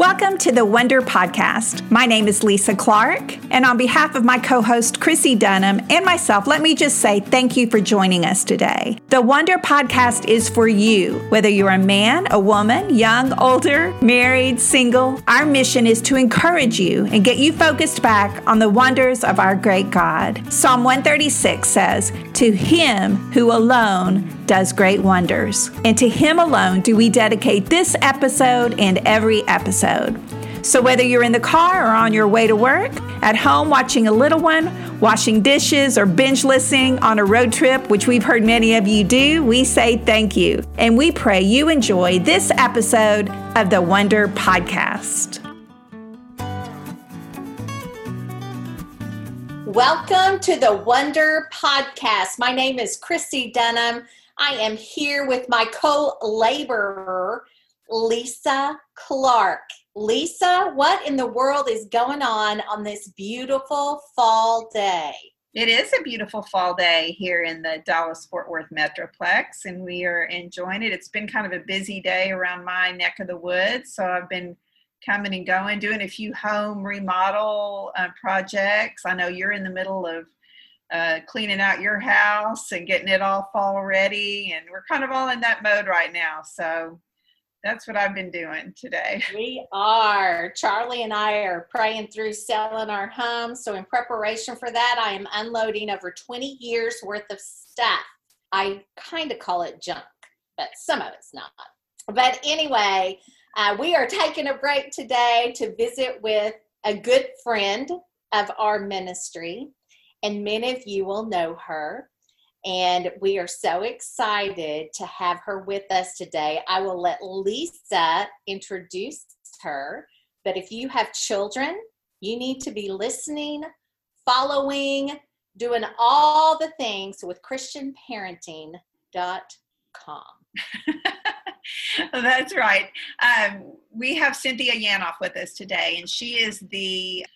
Welcome to the Wonder Podcast. My name is Lisa Clark, and on behalf of my co host, Chrissie Dunham, and myself, let me just say thank you for joining us today. The Wonder Podcast is for you, whether you're a man, a woman, young, older, married, single. Our mission is to encourage you and get you focused back on the wonders of our great God. Psalm 136 says, To him who alone does great wonders. And to Him alone do we dedicate this episode and every episode. So, whether you're in the car or on your way to work, at home watching a little one, washing dishes, or binge listening on a road trip, which we've heard many of you do, we say thank you. And we pray you enjoy this episode of the Wonder Podcast. Welcome to the Wonder Podcast. My name is Chrissie Dunham. I am here with my co laborer, Lisa Clark. Lisa, what in the world is going on on this beautiful fall day? It is a beautiful fall day here in the Dallas Fort Worth Metroplex, and we are enjoying it. It's been kind of a busy day around my neck of the woods, so I've been coming and going, doing a few home remodel uh, projects. I know you're in the middle of uh, cleaning out your house and getting it all fall ready. And we're kind of all in that mode right now. So that's what I've been doing today. We are. Charlie and I are praying through selling our home. So, in preparation for that, I am unloading over 20 years worth of stuff. I kind of call it junk, but some of it's not. But anyway, uh, we are taking a break today to visit with a good friend of our ministry and many of you will know her. And we are so excited to have her with us today. I will let Lisa introduce her. But if you have children, you need to be listening, following, doing all the things with ChristianParenting.com. That's right. Um, we have Cynthia Yanof with us today, and she is the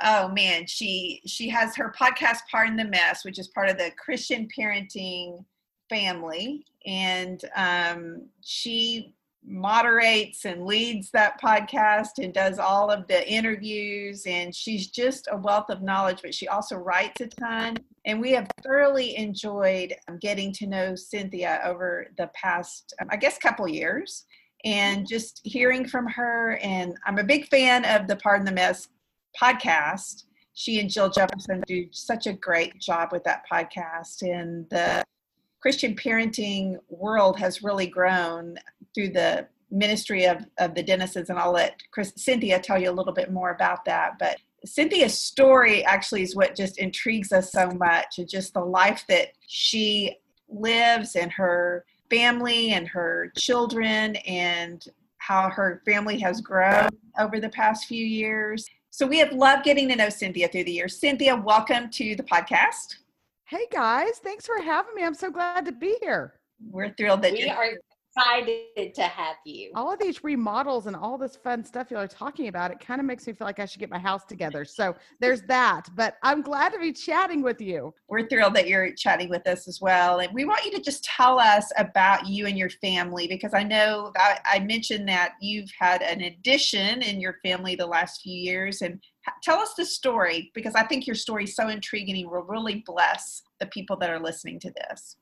oh man she she has her podcast pardon the mess which is part of the christian parenting family. And um, she moderates and leads that podcast and does all of the interviews. And she's just a wealth of knowledge but she also writes a ton and we have thoroughly enjoyed um, getting to know cynthia over the past um, i guess couple years and just hearing from her and i'm a big fan of the pardon the mess podcast. She and Jill Jefferson do such a great job with that podcast, and the Christian parenting world has really grown through the ministry of, of the Dennisons, and I'll let Chris, Cynthia tell you a little bit more about that. But Cynthia's story actually is what just intrigues us so much, and just the life that she lives and her family and her children and how her family has grown over the past few years so we have loved getting to know Cynthia through the years. Cynthia, welcome to the podcast. Hey guys, thanks for having me. I'm so glad to be here. We're thrilled that we you are excited to have you. All of these remodels and all this fun stuff you are talking about, it kind of makes me feel like I should get my house together. So there's that. But I'm glad to be chatting with you. We're thrilled that you're chatting with us as well. And we want you to just tell us about you and your family because I know I, I mentioned that you've had an addition in your family the last few years. And tell us the story because I think your story is so intriguing and will really bless the people that are listening to this.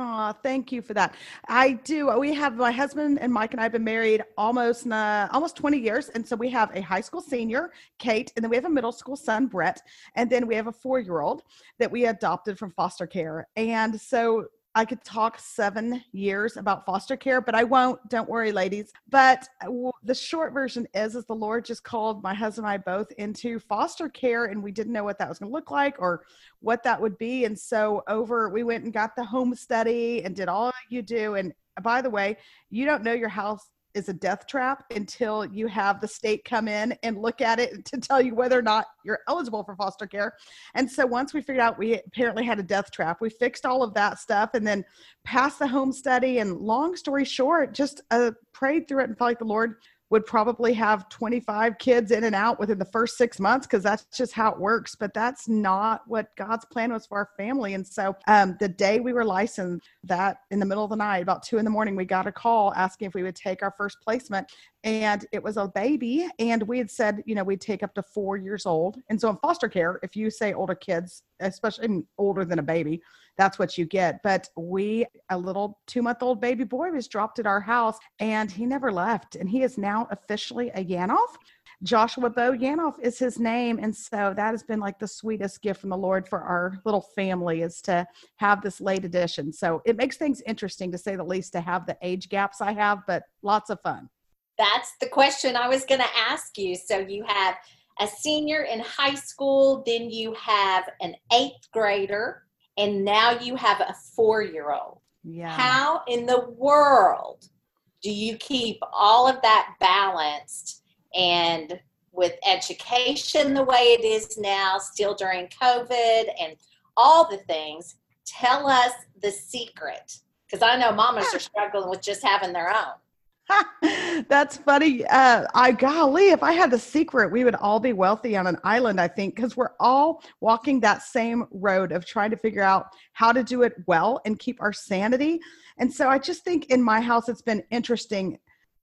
Oh, thank you for that. I do. We have my husband and Mike and I have been married almost uh, almost 20 years, and so we have a high school senior, Kate, and then we have a middle school son, Brett, and then we have a four year old that we adopted from foster care. And so I could talk seven years about foster care, but I won't. Don't worry, ladies. But uh, the short version is, is the Lord just called my husband and I both into foster care, and we didn't know what that was going to look like or what that would be. And so over, we went and got the home study and did all you do. And by the way, you don't know your house is a death trap until you have the state come in and look at it to tell you whether or not you're eligible for foster care. And so once we figured out we apparently had a death trap, we fixed all of that stuff and then passed the home study. And long story short, just uh, prayed through it and felt like the Lord would probably have 25 kids in and out within the first six months because that's just how it works. But that's not what God's plan was for our family. And so um, the day we were licensed, that in the middle of the night, about two in the morning, we got a call asking if we would take our first placement. And it was a baby and we had said you know we'd take up to four years old and so in foster care if you say older kids especially older than a baby that's what you get but we a little two month old baby boy was dropped at our house and he never left and he is now officially a yanof Joshua Bo Yanof is his name. And so that has been like the sweetest gift from the Lord for our little family is to have this late edition. So it makes things interesting to say the least to have the age gaps I have, but lots of fun. That's the question I was going to ask you. So you have a senior in high school, then you have an eighth grader, and now you have a four year old. Yeah. How in the world do you keep all of that balanced and with education the way it is now, still during COVID and all the things? Tell us the secret because I know mamas are struggling with just having their own. That's funny. Uh, I golly, if I had the secret, we would all be wealthy on an island. I think because we're all walking that same road of trying to figure out how to do it well and keep our sanity. And so I just think in my house, it's been interesting.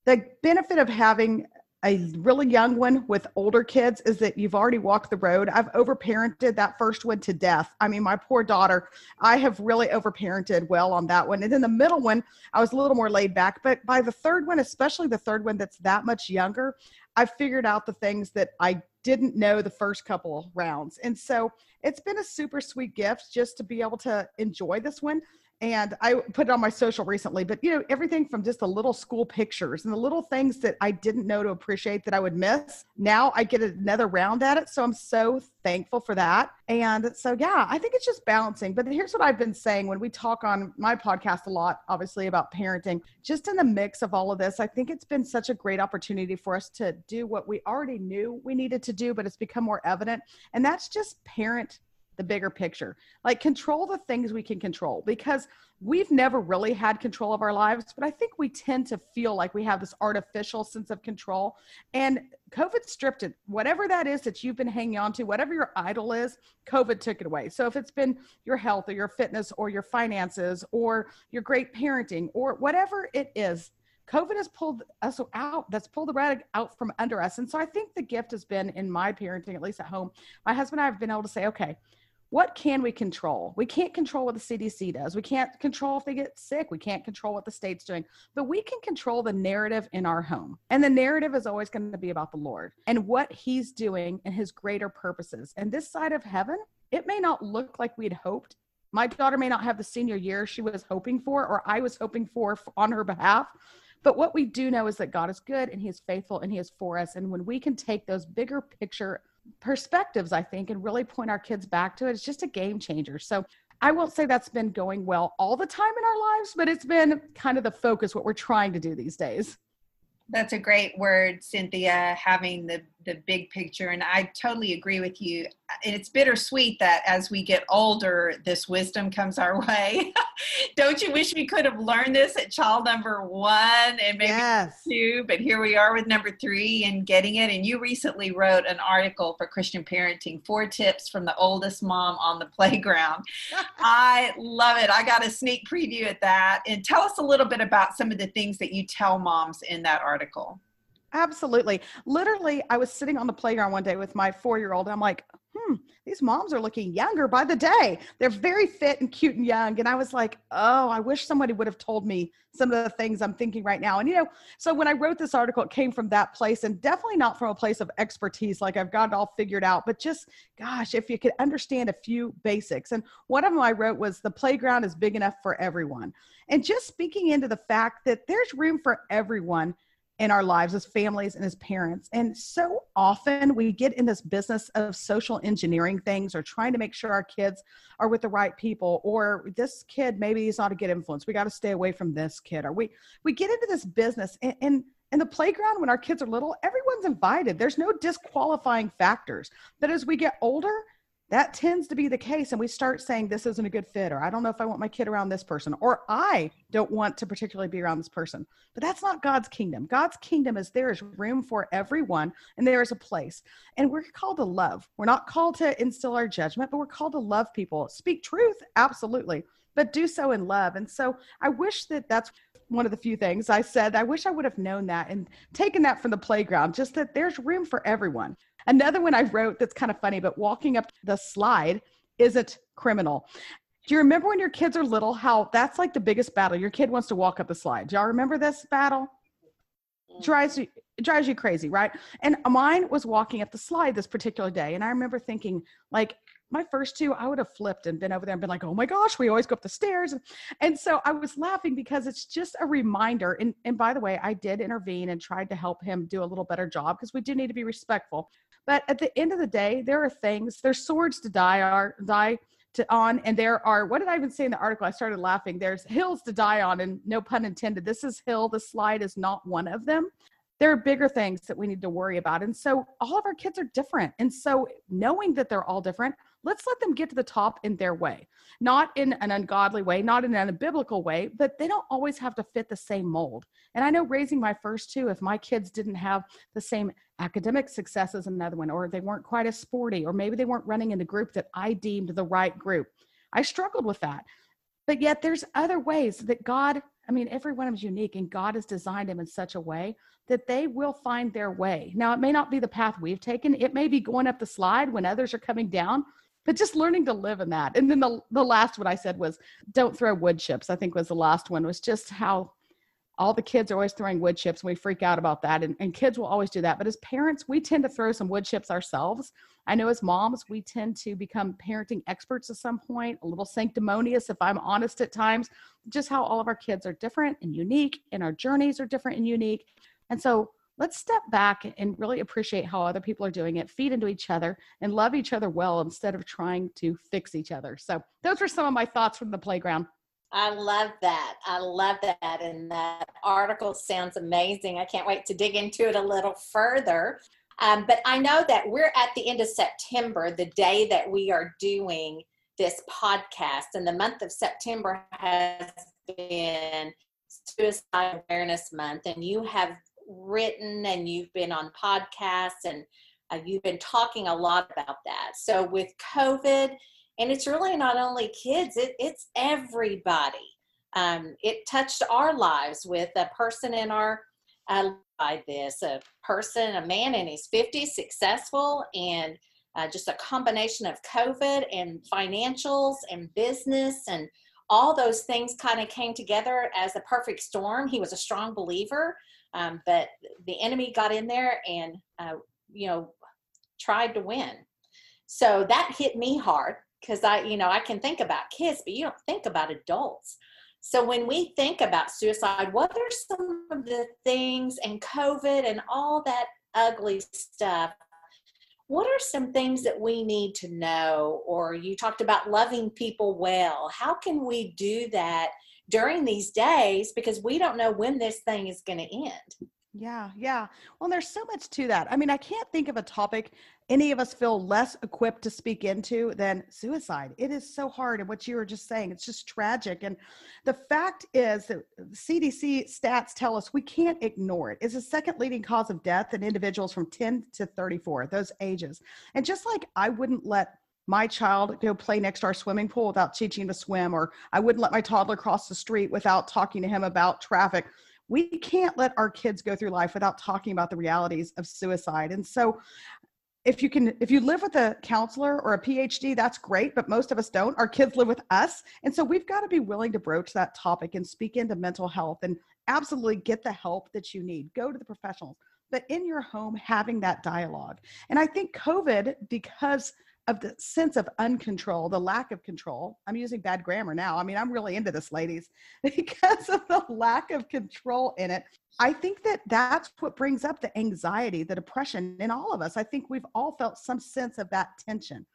The benefit of having a really young one with older kids is that you've already walked the road. I've overparented that first one to death. I mean, my poor daughter, I have really overparented well on that one. And then the middle one, I was a little more laid back. But by the third one, especially the third one that's that much younger, I figured out the things that I didn't know the first couple rounds. And so it's been a super sweet gift just to be able to enjoy this one and I put it on my social recently, but you know, everything from just the little school pictures and the little things that I didn't know to appreciate that I would miss. Now I get another round at it. So I'm so thankful for that. And so, yeah, I think it's just balancing. But here's what I've been saying when we talk on my podcast a lot, obviously, about parenting, just in the mix of all of this, I think it's been such a great opportunity for us to do what we already knew we needed to do, but it's become more evident. And that's just parent the bigger picture. Like control the things we can control because we've never really had control of our lives, but I think we tend to feel like we have this artificial sense of control. And COVID stripped it. Whatever that is that you've been hanging on to, whatever your idol is, COVID took it away. So if it's been your health or your fitness or your finances or your great parenting or whatever it is, COVID has pulled us out. That's pulled the rug out from under us. And so I think the gift has been in my parenting, at least at home. My husband and I have been able to say, okay, what can we control? We can't control what the CDC does. We can't control if they get sick. We can't control what the state's doing, but we can control the narrative in our home. And the narrative is always going to be about the Lord and what he's doing and his greater purposes. And this side of heaven, it may not look like we'd hoped. My daughter may not have the senior year she was hoping for, or I was hoping for on her behalf. But what we do know is that God is good and He is faithful and He is for us. And when we can take those bigger picture perspectives, I think, and really point our kids back to it. It's just a game changer. So I won't say that's been going well all the time in our lives, but it's been kind of the focus, what we're trying to do these days. That's a great word, Cynthia, having the the big picture and i totally agree with you. And it's bittersweet that as we get older this wisdom comes our way. Don't you wish we could have learned this at child number one and maybe yes. two but here we are with number three and getting it. And you recently wrote an article for christian parenting four tips from the oldest mom on the playground. I love it. I got a sneak preview at that. And tell us a little bit about some of the things that you tell moms in that article Absolutely. Literally, I was sitting on the playground one day with my four year old. and I'm like, hmm, these moms are looking younger by the day. They're very fit and cute and young. And I was like, oh, I wish somebody would have told me some of the things I'm thinking right now. And, you know, so when I wrote this article, it came from that place and definitely not from a place of expertise, like I've got it all figured out, but just, gosh, if you could understand a few basics. And one of them I wrote was the playground is big enough for everyone. And just speaking into the fact that there's room for everyone in our lives as families and as parents. And so often we get in this business of social engineering things or trying to make sure our kids are with the right people or this kid maybe he's not a good influence. We got to stay away from this kid. Or we we get into this business and, and in the playground when our kids are little, everyone's invited. There's no disqualifying factors. But as we get older, that tends to be the case and we start saying this isn't a good fit or i don't know if i want my kid around this person or i don't want to particularly be around this person. But that's not god's kingdom. God's kingdom is there is room for everyone and there is a place. And we're called to love. We're not called to instill our judgment but we're called to love people. Speak truth? Absolutely. But do so in love. And so I wish that that's one of the few things I said. I wish I would have known that and taken that from the playground, just that there's room for everyone. Another one I wrote that's kind of funny, but walking up the slide isn't criminal. Do you remember when your kids are little how that's like the biggest battle? Your kid wants to walk up the slide. Do y'all remember this battle? Mm. Drives you drives you crazy, right? And mine was walking up the slide this particular day. And I remember thinking, like, my first two, I would have flipped and been over there and been like, oh my gosh, we always go up the stairs. And so I was laughing because it's just a reminder. And, and by the way, I did intervene and tried to help him do a little better job because we do need to be respectful. But at the end of the day, there are things, there's swords to die are die to on, and there are what did I even say in the article? I started laughing. There's hills to die on, and no pun intended. This is hill. The slide is not one of them there are bigger things that we need to worry about. And so all of our kids are different. And so knowing that they're all different, let's let them get to the top in their way, not in an ungodly way, not in an unbiblical way, but they don't always have to fit the same mold. And I know raising my first two, if my kids didn't have the same academic success as another one, or they weren't quite as sporty, or maybe they weren't running in the group that I deemed the right group, I struggled with that. But yet there's other ways that God, I mean, every one of them is unique, and God has designed them in such a way that they will find their way. Now, it may not be the path we've taken, it may be going up the slide when others are coming down, but just learning to live in that. And then the, the last one I said was don't throw wood chips, I think was the last one, was just how all the kids are always throwing wood chips and we freak out about that. And, and kids will always do that. But as parents we tend to throw some wood chips ourselves. I know as moms we tend to become parenting experts at some point a little sanctimonious if i'm honest at times just how all of our kids are different and unique and our journeys are different and unique. And so let's step back and really appreciate how other people are doing it, feed into each other, and love each other well instead of trying to fix each other. So, those were some of my thoughts from the playground. I love that. I love that. And that article sounds amazing. I can't wait to dig into it a little further. Um, but I know that we're at the end of September, the day that we are doing this podcast. And the month of September has been Suicide Awareness Month. And you have written and you've been on podcasts and uh, you've been talking a lot about that. So with COVID, and it's really not only kids, it, it's everybody. Um, it touched our lives with a person in our uh, by this a person, a man in his 50s, successful, and uh, just a combination of COVID and financials and business and all those things kind of came together as a perfect storm. He was a strong believer, um, but the enemy got in there and, uh, you know, tried to win. So that hit me hard because I, you know, I can think about kids, but you don't think about adults. So when we think about suicide, what are some of the things and COVID and all that ugly stuff? What are some things that we need to know? Or you talked about loving people well. How can we do that during these days because we don't know when this thing is going to end. Yeah, yeah. Well, there's so much to that. I mean, I can't think of a topic any of us feel less equipped to speak into than suicide. It is so hard. And what you were just saying, it's just tragic. And the fact is that CDC stats tell us we can't ignore it. It's the second leading cause of death in individuals from 10 to 34, those ages. And just like I wouldn't let my child go play next to our swimming pool without teaching him to swim, or I wouldn't let my toddler cross the street without talking to him about traffic. We can't let our kids go through life without talking about the realities of suicide. And so if you can if you live with a counselor or a phd that's great but most of us don't. Our kids live with us. And so we've got to be willing to broach that topic and speak into mental health and absolutely get the help that you need. Go to the professionals. But in your home having that dialogue. And i think covid because of the sense of uncontrol, the lack of control. I'm using bad grammar now. I mean, I'm really into this, ladies, because of the lack of control in it. I think that that's what brings up the anxiety, the depression in all of us. I think we've all felt some sense of that tension.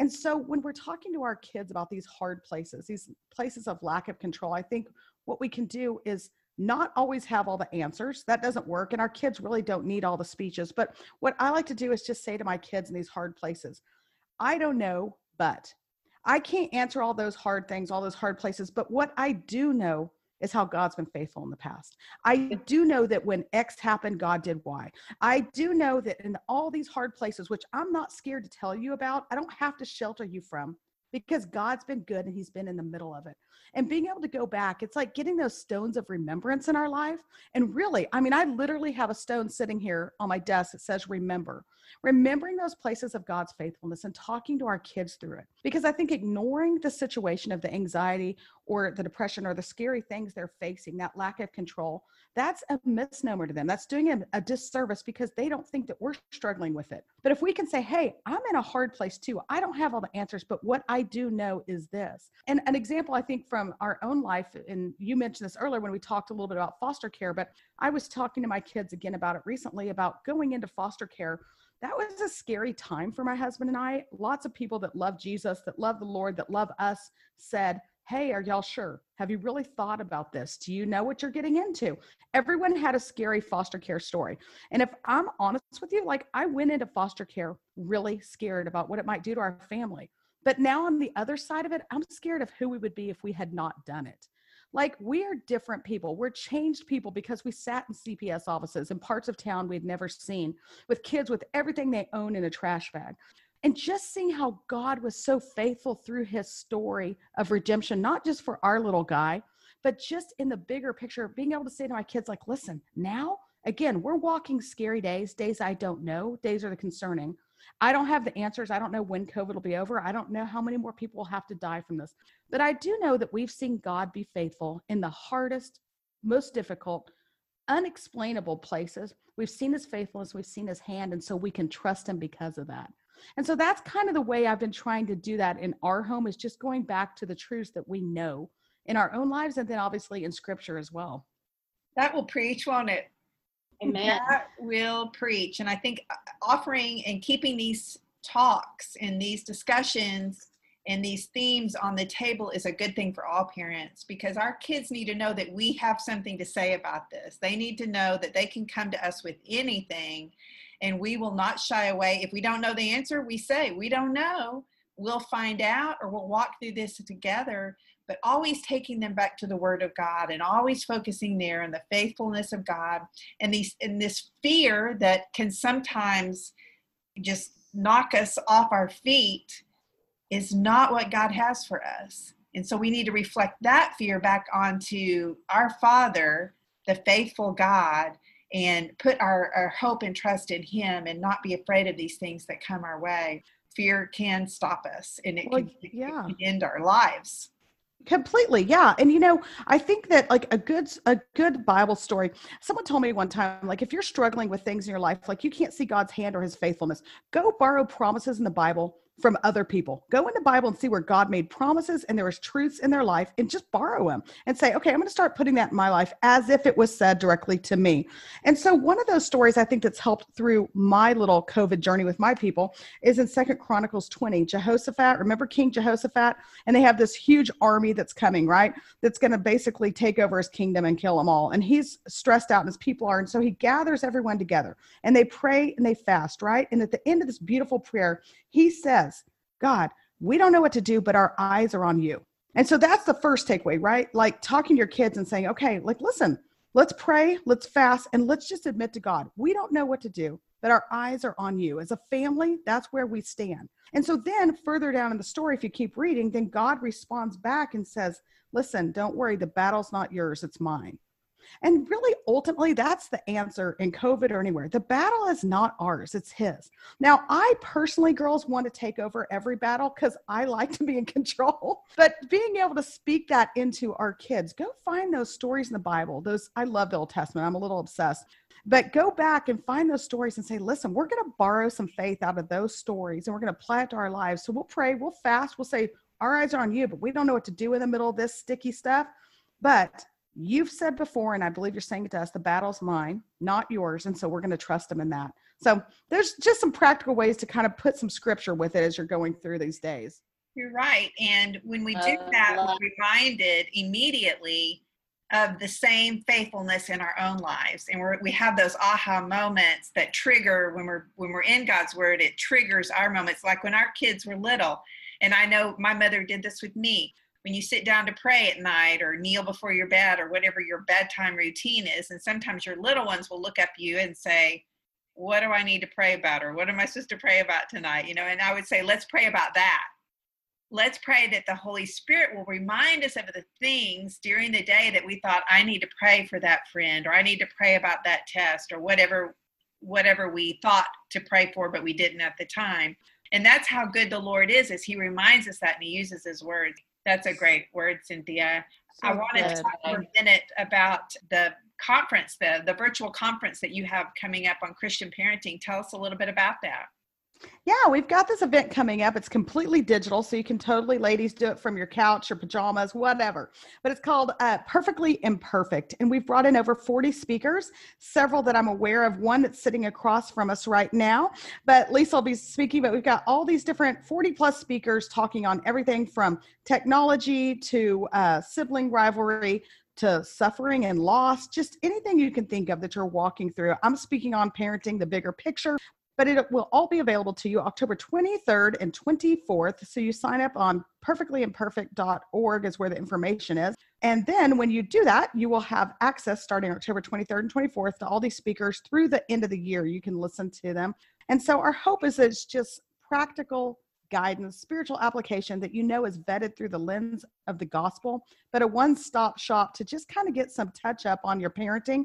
And so when we're talking to our kids about these hard places, these places of lack of control, I think what we can do is not always have all the answers. That doesn't work. And our kids really don't need all the speeches. But what I like to do is just say to my kids in these hard places, I don't know, but I can't answer all those hard things, all those hard places. But what I do know is how God's been faithful in the past. I do know that when X happened, God did Y. I do know that in all these hard places, which I'm not scared to tell you about, I don't have to shelter you from because God's been good and He's been in the middle of it. And being able to go back it's like getting those stones of remembrance in our life. And really i mean i literally have a stone sitting here on my desk that says remember remembering those places of god's faithfulness and talking to our kids through it. Because i think ignoring the situation of the anxiety or the depression or the scary things they're facing that lack of control that's a misnomer to them. That's doing them a disservice because they don't think that we're struggling with it. But if we can say hey i'm in a hard place too. I don't have all the answers but what i do know is this. And an example i think from our own life and you mentioned this earlier when we talked a little bit about foster care but i was talking to my kids again about it recently about going into foster care that was a scary time for my husband and I. Lots of people that love Jesus, that love the Lord, that love us said, Hey, are y'all sure? Have you really thought about this? Do you know what you're getting into? Everyone had a scary foster care story. And if I'm honest with you, like I went into foster care really scared about what it might do to our family. But now on the other side of it, I'm scared of who we would be if we had not done it. Like we are different people. We're changed people because we sat in CPS offices in parts of town we'd never seen with kids with everything they own in a trash bag. And just seeing how God was so faithful through his story of redemption, not just for our little guy, but just in the bigger picture, being able to say to my kids, like, listen, now, again, we're walking scary days, days I don't know, days are the concerning. I don't have the answers. I don't know when COVID will be over. I don't know how many more people will have to die from this. But I do know that we've seen God be faithful in the hardest, most difficult, unexplainable places. We've seen his faithfulness, we've seen his hand, and so we can trust him because of that. And so that's kind of the way I've been trying to do that in our home is just going back to the truths that we know in our own lives and then obviously in scripture as well. That will preach, won't it? Amen. That will preach. And I think uh, offering and keeping these talks and these discussions and these themes on the table is a good thing for all parents because our kids need to know that we have something to say about this. They need to know that they can come to us with anything and we will not shy away. If we don't know the answer, we say, we don't know. We'll find out or we'll walk through this together but always taking them back to the word of god and always focusing there on the faithfulness of god and these and this fear that can sometimes just knock us off our feet is not what god has for us. And so we need to reflect that fear back onto our father the faithful god and put our, our hope and trust in him and not be afraid of these things that come our way. Fear can stop us and it, well, can, yeah. it can end our lives completely yeah and you know i think that like a good a good bible story someone told me one time like if you're struggling with things in your life like you can't see god's hand or his faithfulness go borrow promises in the bible from other people. Go in the Bible and see where God made promises and there was truths in their life and just borrow them and say, okay, I'm going to start putting that in my life as if it was said directly to me. And so one of those stories I think that's helped through my little COVID journey with my people is in Second Chronicles 20. Jehoshaphat, remember King Jehoshaphat? And they have this huge army that's coming, right? That's going to basically take over his kingdom and kill them all. And he's stressed out and his people are. And so he gathers everyone together and they pray and they fast, right? And at the end of this beautiful prayer, he says, God, we don't know what to do, but our eyes are on you. And so that's the first takeaway, right? Like talking to your kids and saying, okay, like, listen, let's pray, let's fast, and let's just admit to God, we don't know what to do, but our eyes are on you. As a family, that's where we stand. And so then further down in the story, if you keep reading, then God responds back and says, listen, don't worry, the battle's not yours, it's mine. And really, ultimately, that's the answer in COVID or anywhere. The battle is not ours, it's His. Now, I personally, girls, want to take over every battle because I like to be in control. But being able to speak that into our kids, go find those stories in the Bible. Those, I love the Old Testament, I'm a little obsessed. But go back and find those stories and say, listen, we're going to borrow some faith out of those stories and we're going to apply it to our lives. So we'll pray, we'll fast, we'll say, our eyes are on you, but we don't know what to do in the middle of this sticky stuff. But you've said before, and I believe you're saying it to us, the battle's mine, not yours. And so we're going to trust him in that. So there's just some practical ways to kind of put some scripture with it as you're going through these days. You're right. And when we do that, we're reminded immediately of the same faithfulness in our own lives and we're, we have those aha moments that trigger when we're when we're in god's word it triggers our moments like when our kids were little and i know my mother did this with me when you sit down to pray at night or kneel before your bed or whatever your bedtime routine is and sometimes your little ones will look up you and say what do i need to pray about or what am i supposed to pray about tonight you know and i would say let's pray about that let's pray that the Holy Spirit will remind us of the things during the day that we thought I need to pray for that friend or I need to pray about that test or whatever whatever we thought to pray for but we didn't at the time. And that's how good the Lord is is he reminds us that and he uses his words. That's a great word, Cynthia. So I wanted to talk for a minute about the conference, the the virtual conference that you have coming up on Christian parenting. Tell us a little bit about that. Yeah, we've got this event coming up. It's completely digital, so you can totally, ladies, do it from your couch, your pajamas, whatever. But it's called uh, Perfectly Imperfect. And we've brought in over 40 speakers, several that I'm aware of, one that's sitting across from us right now. But Lisa will be speaking, but we've got all these different 40 plus speakers talking on everything from technology to uh, sibling rivalry to suffering and loss, just anything you can think of that you're walking through. I'm speaking on parenting, the bigger picture, but it will all be available to you October 23rd and 24th. So you sign up on perfectlyimperfect.org is where the information is. And then when you do that, you will have access starting October 23rd and 24th to all these speakers through the end of the year. You can listen to them. And so our hope is it's just practical guidance, spiritual application that you know is vetted through the lens of the gospel, but a one stop shop to just kind of get some touch up on your parenting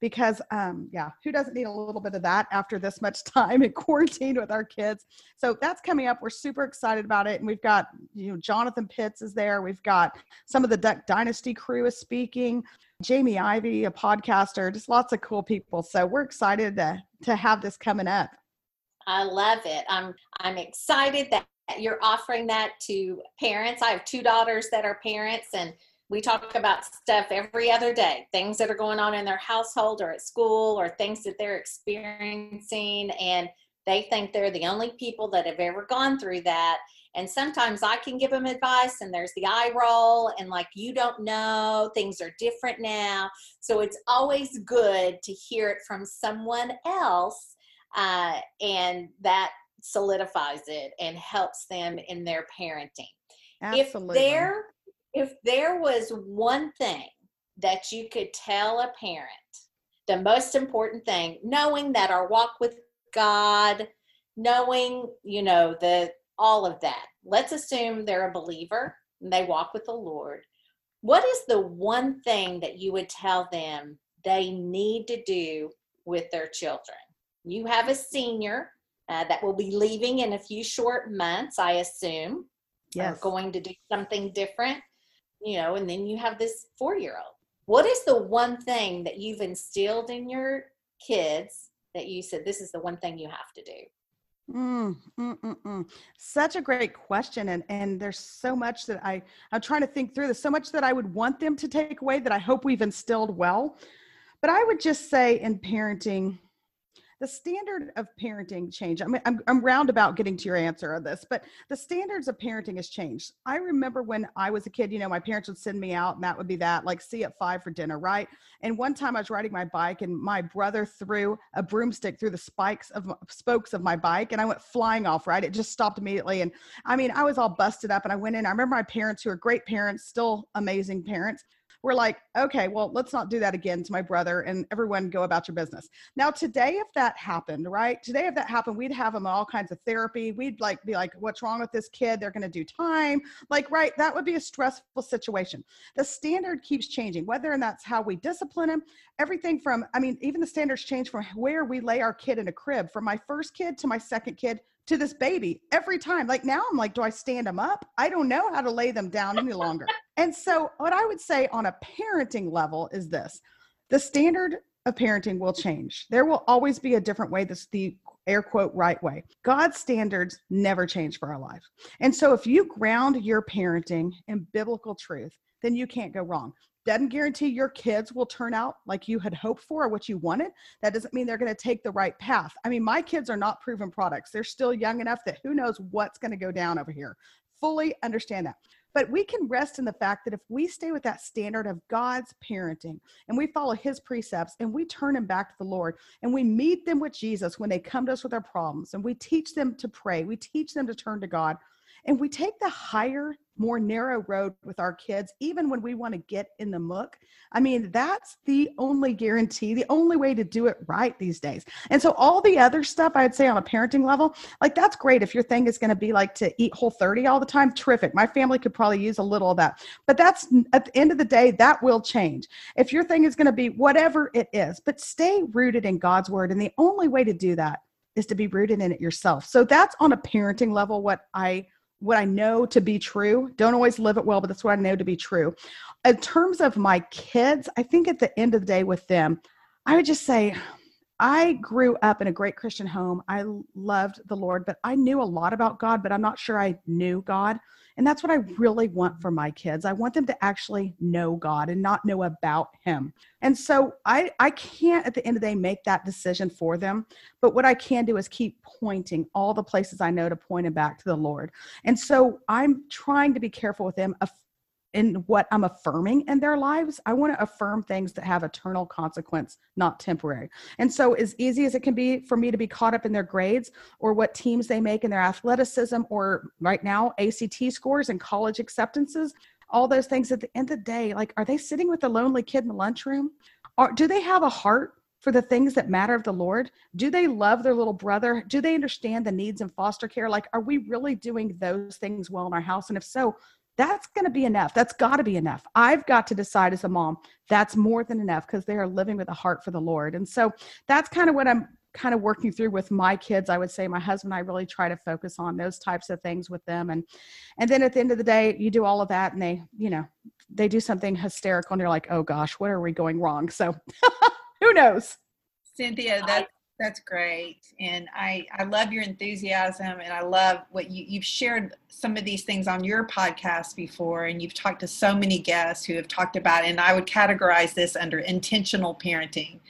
because um, yeah who doesn't need a little bit of that after this much time in quarantine with our kids? So that's coming up. We're super excited about it. And we've got you know jonathan pitts is there. We've got some of the duck dynasty crew is speaking. Jamie Ivey a podcaster just lots of cool people. So we're excited to to have this coming up. I love it. I'm i'm excited that you're offering that to parents. I have two daughters that are parents and we talk about stuff every other day things that are going on in their household or at school or things that they're experiencing and they think they're the only people that have ever gone through that. And sometimes i can give them advice and there's the eye roll and like you don't know things are different now. So it's always good to hear it from someone else uh, and that solidifies it and helps them in their parenting. Absolutely. if they're if there was one thing that you could tell a parent, the most important thing, knowing that our walk with God, knowing, you know, the all of that. Let's assume they're a believer and they walk with the Lord. What is the one thing that you would tell them they need to do with their children? You have a senior uh, that will be leaving in a few short months, I assume. Yes. going to do something different you know, and then you have this four year old. What is the one thing that you've instilled in your kids that you said, this is the one thing you have to do? Mm, mm, mm, mm, Such a great question, and and there's so much that I I'm trying to think through. There's so much that I would want them to take away that I hope we've instilled well. But I would just say in parenting, the standard of parenting change. I mean, I'm, I'm roundabout getting to your answer on this, but the standards of parenting has changed. I remember when I was a kid, you know, my parents would send me out and that would be that, like see at five for dinner, right? And one time I was riding my bike and my brother threw a broomstick through the spikes of spokes of my bike and I went flying off, right? It just stopped immediately. And I mean, I was all busted up and I went in. I remember my parents who are great parents, still amazing parents we're like, okay, well, let's not do that again to my brother and everyone go about your business. Now, today, if that happened, right? Today, if that happened, we'd have them all kinds of therapy. We'd like be like, what's wrong with this kid? They're going to do time. Like, right? That would be a stressful situation. The standard keeps changing, whether and that's how we discipline him. Everything from, I mean, even the standards change from where we lay our kid in a crib. From my first kid to my second kid to this baby every time. Like now I'm like, do I stand them up? I don't know how to lay them down any longer. and so, what I would say on a parenting level is this the standard of parenting will change. There will always be a different way. This the air quote right way. God's standards never change for our life. And so if you ground your parenting in biblical truth, then you can't go wrong doesn't guarantee your kids will turn out like you had hoped for or what you wanted. That doesn't mean they're going to take the right path. I mean, my kids are not proven products. They're still young enough that who knows what's going to go down over here. Fully understand that. But we can rest in the fact that if we stay with that standard of God's parenting and we follow his precepts and we turn them back to the Lord and we meet them with Jesus when they come to us with their problems and we teach them to pray, we teach them to turn to God, and we take the higher more narrow road with our kids, even when we want to get in the muck. I mean, that's the only guarantee, the only way to do it right these days. And so, all the other stuff I'd say on a parenting level, like that's great. If your thing is going to be like to eat whole 30 all the time, terrific. My family could probably use a little of that. But that's at the end of the day, that will change. If your thing is going to be whatever it is, but stay rooted in God's word. And the only way to do that is to be rooted in it yourself. So, that's on a parenting level what I what I know to be true. Don't always live it well, but that's what I know to be true. In terms of my kids, I think at the end of the day with them, I would just say I grew up in a great Christian home. I loved the Lord, but I knew a lot about God, but I'm not sure I knew God. And that's what I really want for my kids. I want them to actually know God and not know about him. And so I I can't at the end of the day make that decision for them, but what I can do is keep pointing all the places I know to point them back to the Lord. And so I'm trying to be careful with them in what I'm affirming in their lives. I want to affirm things that have eternal consequence, not temporary. And so, as easy as it can be for me to be caught up in their grades or what teams they make in their athleticism, or right now, ACT scores and college acceptances, all those things at the end of the day, like, are they sitting with a lonely kid in the lunchroom? Or do they have a heart for the things that matter of the Lord? Do they love their little brother? Do they understand the needs in foster care? Like, are we really doing those things well in our house? And if so, that's going to be enough. That's got to be enough. I've got to decide as a mom that's more than enough because they are living with a heart for the Lord. And so that's kind of what I'm kind of working through with my kids. I would say my husband I really try to focus on those types of things with them and and then at the end of the day you do all of that and they, you know, they do something hysterical and you're like, "Oh gosh, what are we going wrong?" So who knows? Cynthia, that's that's great. And I, I love your enthusiasm and I love what you, you've shared some of these things on your podcast before. And you've talked to so many guests who have talked about, and I would categorize this under intentional parenting.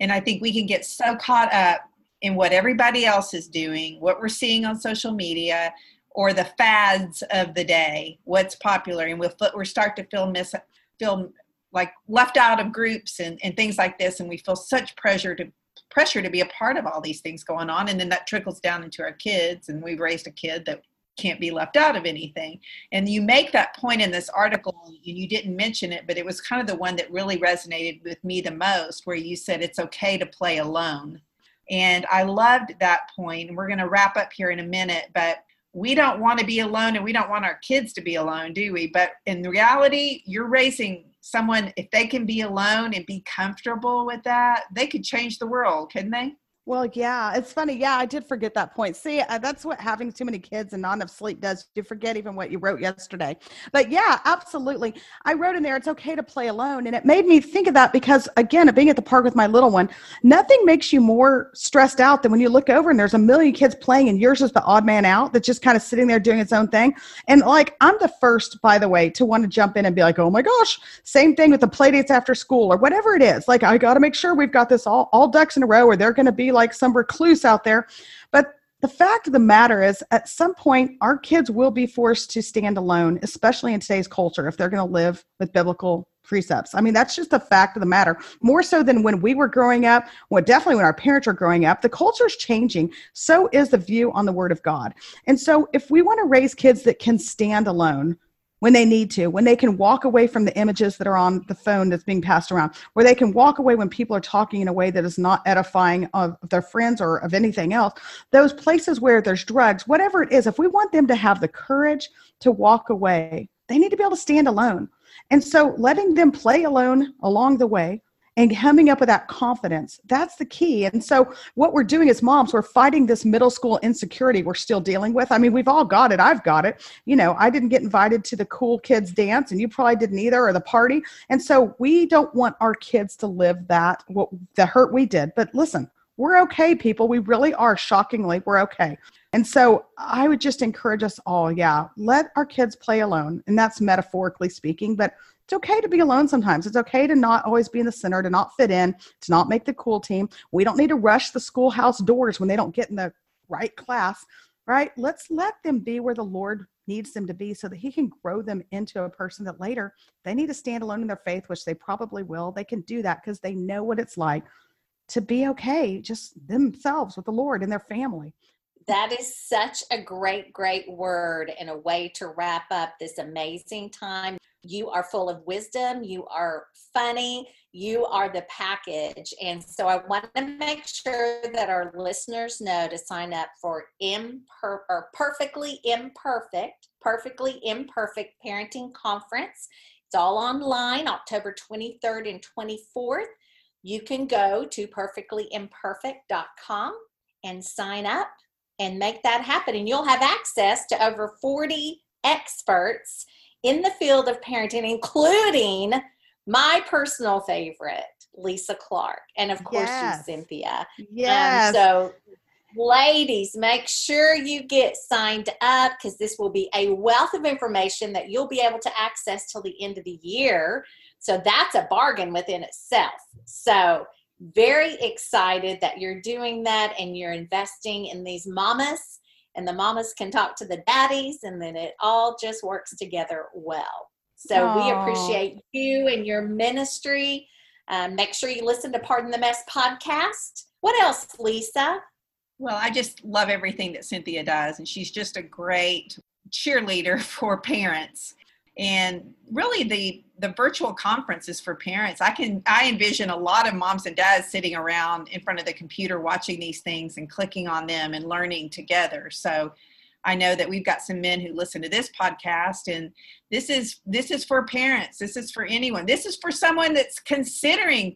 And I think we can get so caught up in what everybody else is doing, what we're seeing on social media, or the fads of the day, what's popular. And we'll, we'll start to feel, miss, feel like left out of groups and, and things like this. And we feel such pressure to pressure to be a part of all these things going on and then that trickles down into our kids and we've raised a kid that can't be left out of anything. And you make that point in this article and you didn't mention it but it was kind of the one that really resonated with me the most where you said it's okay to play alone. And i loved that point and we're going to wrap up here in a minute but we don't want to be alone and we don't want our kids to be alone do we? But in reality you're raising someone, if they can be alone and be comfortable with that, they could change the world, couldn't they? Well, yeah, it's funny. Yeah, I did forget that point. See, uh, that's what having too many kids and not enough sleep does. You forget even what you wrote yesterday. But yeah, absolutely. I wrote in there, it's okay to play alone. And it made me think of that because, again, being at the park with my little one, nothing makes you more stressed out than when you look over and there's a million kids playing and yours is the odd man out that's just kind of sitting there doing its own thing. And like, I'm the first, by the way, to want to jump in and be like, oh my gosh, same thing with the play dates after school or whatever it is. Like, I got to make sure we've got this all, all ducks in a row or they're going to be like some recluse out there. But the fact of the matter is, at some point, our kids will be forced to stand alone, especially in today's culture, if they're going to live with biblical precepts. I mean, that's just the fact of the matter. More so than when we were growing up, well, definitely when our parents were growing up, the culture is changing. So is the view on the Word of God. And so, if we want to raise kids that can stand alone, when they need to, when they can walk away from the images that are on the phone that's being passed around, where they can walk away when people are talking in a way that is not edifying of their friends or of anything else. Those places where there's drugs, whatever it is, if we want them to have the courage to walk away, they need to be able to stand alone. And so letting them play alone along the way and coming up with that confidence that's the key. And so what we're doing as moms we're fighting this middle school insecurity we're still dealing with. I mean we've all got it. I've got it. You know i didn't get invited to the cool kids dance and you probably didn't either or the party. And so we don't want our kids to live that what the hurt we did. But listen we're okay people we really are shockingly we're okay and so i would just encourage us all yeah let our kids play alone and that's metaphorically speaking but it's okay to be alone sometimes. It's okay to not always be in the center, to not fit in, to not make the cool team. We don't need to rush the schoolhouse doors when they don't get in the right class, right? Let's let them be where the Lord needs them to be so that He can grow them into a person that later they need to stand alone in their faith, which they probably will. They can do that because they know what it's like to be okay, just themselves with the Lord and their family. That is such a great, great word and a way to wrap up this amazing time. You are full of wisdom. You are funny. You are the package. And so I want to make sure that our listeners know to sign up for imper- or perfectly imperfect, perfectly imperfect parenting conference. It's all online, October 23rd and 24th. You can go to perfectlyimperfect.com and sign up and make that happen. And you'll have access to over 40 experts in the field of parenting, including my personal favorite, Lisa Clark, and of course Yes. you, Cynthia. Yes. Um, so, ladies, make sure you get signed up because this will be a wealth of information that you'll be able to access till the end of the year. So, that's a bargain within itself. So, very excited that you're doing that and you're investing in these mamas, and the mamas can talk to the daddies, and then it all just works together well. So, we appreciate you and your ministry. Um, make sure you listen to Pardon the Mess podcast. What else, Lisa? Well, I just love everything that Cynthia does, and she's just a great cheerleader for parents. And really, the the virtual conference is for parents. I can I envision a lot of moms and dads sitting around in front of the computer watching these things and clicking on them and learning together. So I know that we've got some men who listen to this podcast, and this is this is for parents. This is for anyone. This is for someone that's considering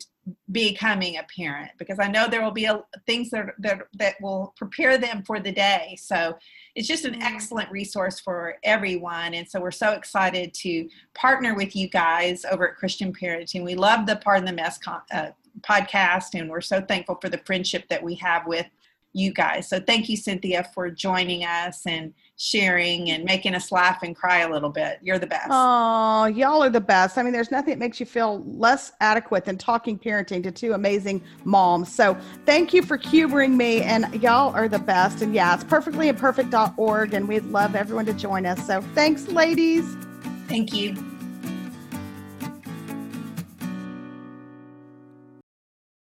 becoming a parent because I know there will be a, things that, that that will prepare them for the day. So it's just an excellent resource for everyone, and so we're so excited to partner with you guys over at Christian Parenting. We love the Pardon the Mess con- uh, podcast, and we're so thankful for the friendship that we have with you guys. So thank you, Cynthia, for joining us and sharing and making us laugh and cry a little bit. You're the best. Oh, y'all are the best. I mean, there's nothing that makes you feel less adequate than talking parenting to two amazing moms. So thank you for humoring me, and y'all are the best. And yeah, it's perfectlyimperfect.org, and we'd love everyone to join us. So thanks, ladies. Thank you.